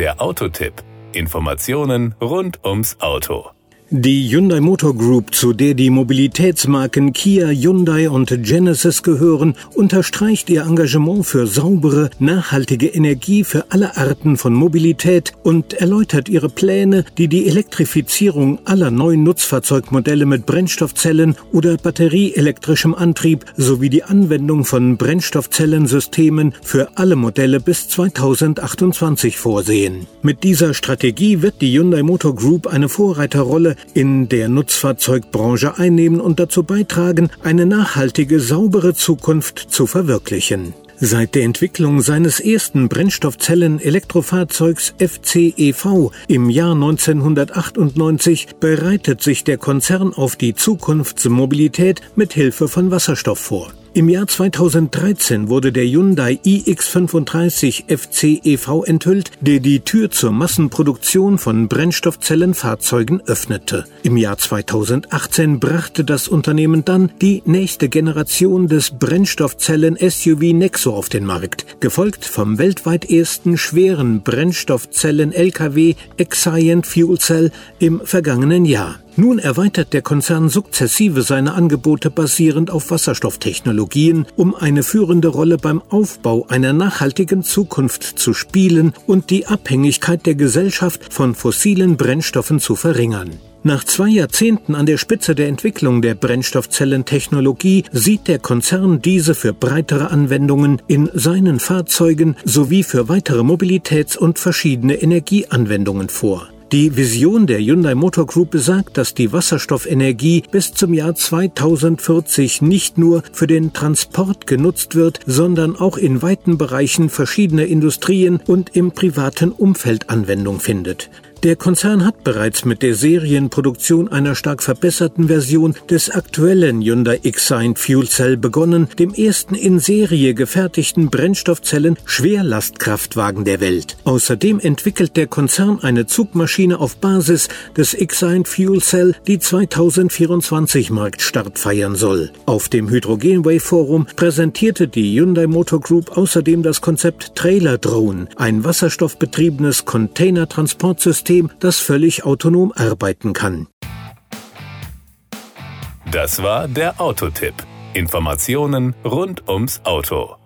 Der Autotipp. Informationen rund ums Auto. Die Hyundai Motor Group, zu der die Mobilitätsmarken Kia, Hyundai und Genesis gehören, unterstreicht ihr Engagement für saubere, nachhaltige Energie für alle Arten von Mobilität und erläutert ihre Pläne, die die Elektrifizierung aller neuen Nutzfahrzeugmodelle mit Brennstoffzellen oder batterieelektrischem Antrieb sowie die Anwendung von Brennstoffzellensystemen für alle Modelle bis 2028 vorsehen. Mit dieser Strategie wird die Hyundai Motor Group eine Vorreiterrolle in der Nutzfahrzeugbranche einnehmen und dazu beitragen, eine nachhaltige, saubere Zukunft zu verwirklichen. Seit der Entwicklung seines ersten Brennstoffzellen-Elektrofahrzeugs FCEV im Jahr 1998 bereitet sich der Konzern auf die Zukunftsmobilität mit Hilfe von Wasserstoff vor. Im Jahr 2013 wurde der Hyundai iX35 FCEV enthüllt, der die Tür zur Massenproduktion von Brennstoffzellenfahrzeugen öffnete. Im Jahr 2018 brachte das Unternehmen dann die nächste Generation des Brennstoffzellen-SUV Nexo auf den Markt, gefolgt vom weltweit ersten schweren Brennstoffzellen-LKW Exient Fuel Cell im vergangenen Jahr. Nun erweitert der Konzern sukzessive seine Angebote basierend auf Wasserstofftechnologien, um eine führende Rolle beim Aufbau einer nachhaltigen Zukunft zu spielen und die Abhängigkeit der Gesellschaft von fossilen Brennstoffen zu verringern. Nach zwei Jahrzehnten an der Spitze der Entwicklung der Brennstoffzellentechnologie sieht der Konzern diese für breitere Anwendungen in seinen Fahrzeugen sowie für weitere Mobilitäts- und verschiedene Energieanwendungen vor. Die Vision der Hyundai Motor Group besagt, dass die Wasserstoffenergie bis zum Jahr 2040 nicht nur für den Transport genutzt wird, sondern auch in weiten Bereichen verschiedener Industrien und im privaten Umfeld Anwendung findet. Der Konzern hat bereits mit der Serienproduktion einer stark verbesserten Version des aktuellen Hyundai Xsign Fuel Cell begonnen, dem ersten in Serie gefertigten Brennstoffzellen Schwerlastkraftwagen der Welt. Außerdem entwickelt der Konzern eine Zugmaschine auf Basis des Xsign Fuel Cell, die 2024 Marktstart feiern soll. Auf dem Hydrogenway Forum präsentierte die Hyundai Motor Group außerdem das Konzept Trailer Drone, ein wasserstoffbetriebenes Containertransportsystem System, das völlig autonom arbeiten kann. Das war der Autotipp. Informationen rund ums Auto.